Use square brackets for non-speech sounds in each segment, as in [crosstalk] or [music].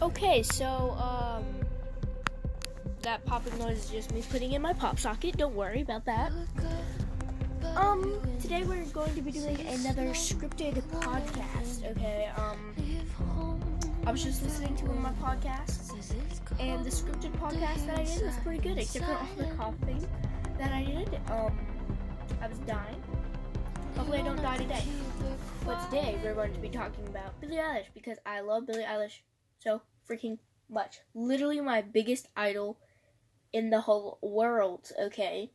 Okay, so um, that popping noise is just me putting in my pop socket. Don't worry about that. Um, today we're going to be doing another scripted podcast. Okay. Um, I was just listening to one of my podcasts, and the scripted podcast that I did was pretty good, except for all the coughing that I did. Um, I was dying. Hopefully, I don't die today. But today we're going to be talking about Billie Eilish because I love Billie Eilish so freaking much. Literally my biggest idol in the whole world, okay?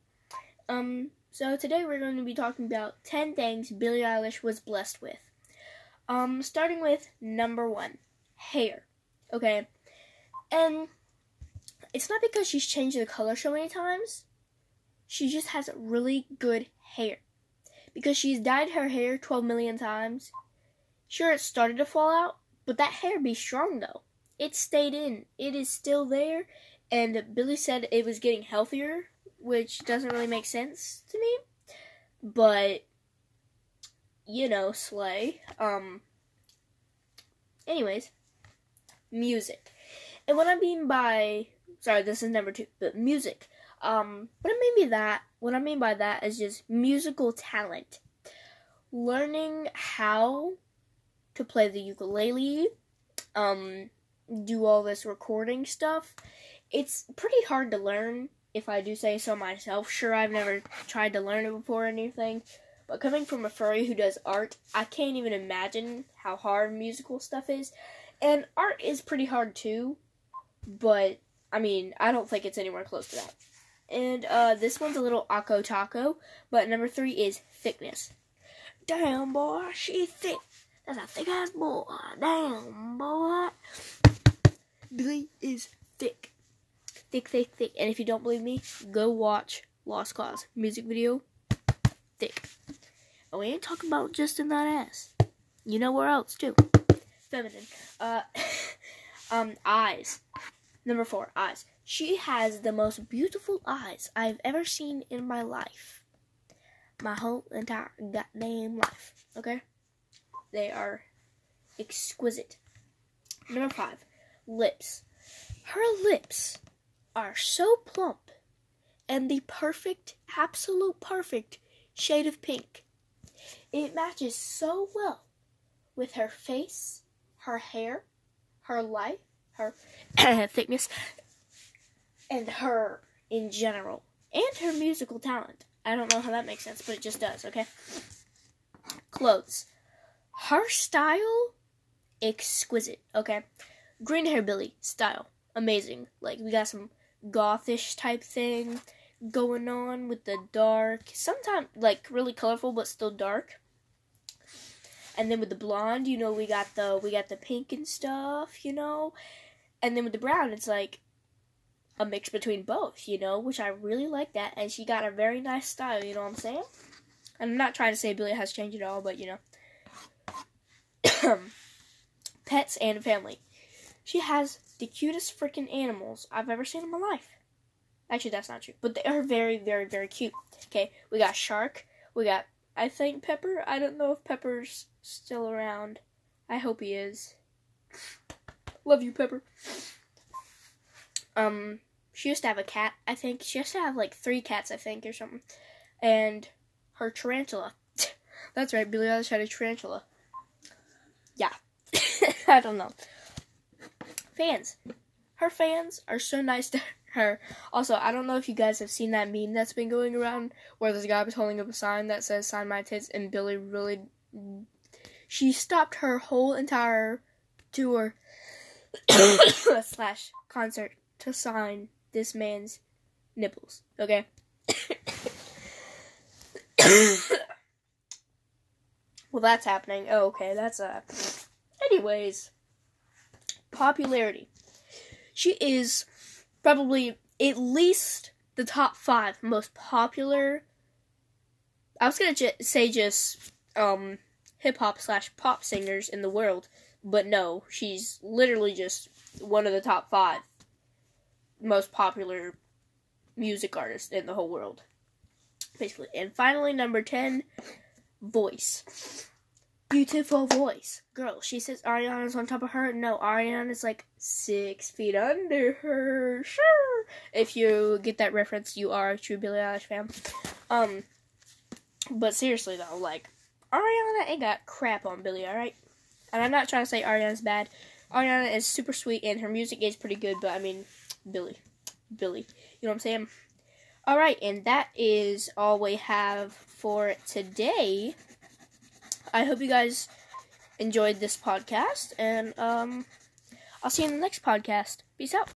Um, so today we're going to be talking about 10 things Billie Eilish was blessed with. Um, starting with number one hair, okay? And it's not because she's changed the color so many times, she just has really good hair. Because she's dyed her hair 12 million times. Sure, it started to fall out, but that hair be strong though. It stayed in. It is still there. And Billie said it was getting healthier, which doesn't really make sense to me. But you know, slay. Um anyways, music. And what I mean by sorry, this is number two, but music. Um what I mean by that what I mean by that is just musical talent. Learning how to play the ukulele, um, do all this recording stuff. It's pretty hard to learn, if I do say so myself. Sure, I've never tried to learn it before or anything, but coming from a furry who does art, I can't even imagine how hard musical stuff is. And art is pretty hard too, but I mean, I don't think it's anywhere close to that. And uh, this one's a little Akko Taco, but number three is thickness. Damn, boy, she thick. That's a thick ass boy. Damn, boy. Billie is thick. Thick, thick, thick. And if you don't believe me, go watch Lost Cause music video. Thick. And we ain't talking about just in that ass. You know where else, too. Feminine. Uh, [laughs] um, eyes. Number four, eyes. She has the most beautiful eyes I've ever seen in my life. My whole entire goddamn life. Okay? They are exquisite. Number five, lips. Her lips are so plump and the perfect, absolute perfect shade of pink. It matches so well with her face, her hair, her life, her [clears throat] thickness, and her in general, and her musical talent. I don't know how that makes sense, but it just does, okay? Clothes her style? Exquisite okay. Green hair Billie style amazing. Like we got some gothish type thing going on with the dark sometimes like really colorful but still dark. And then with the blonde you know we got the we got the pink and stuff you know. And then with the brown it's like a mix between both you know which i really like that. And she got a very nice style you know what i'm saying? And i'm not trying to say Billie has changed at all but you know pets and family. She has the cutest freaking animals I've ever seen in my life. Actually, that's not true, but they are very, very, very cute. Okay, we got Shark. We got, I think, Pepper. I don't know if Pepper's still around. I hope he is. Love you, Pepper. Um, she used to have a cat, I think. She used to have like three cats, I think, or something. And her tarantula. [laughs] That's right, Billie Eilish had a tarantula yeah. [laughs] I don't know. Fans. Her fans are so nice to [laughs] her. Also, I don't know if you guys have seen that meme that's been going around where this guy was holding up a sign that says sign my tits and Billie really she stopped her whole entire tour [coughs] slash concert to sign this man's nipples. Okay? [coughs] [coughs] Well, that's happening. Oh, okay, that's uh. Anyways, popularity. She is probably at least the top five most popular. I was gonna say just um hip hop slash pop singers in the world, but no, she's literally just one of the top five most popular music artists in the whole world. Basically. And finally, number 10, voice. Beautiful voice. Girl, she says Ariana's on top of her. No, Ariana's like six feet under her. Sure. If you get that reference, you are a true Billie Eilish fan. Um, but seriously though, like Ariana ain't got crap on Billie, alright? And I'm not trying to say Ariana's bad. Ariana is super sweet and her music is pretty good, but I mean, Billie. Billie. You know what I'm saying? Alright, and that is all we have for today. I hope you guys enjoyed this podcast, and um, I'll see you in the next podcast. Peace out.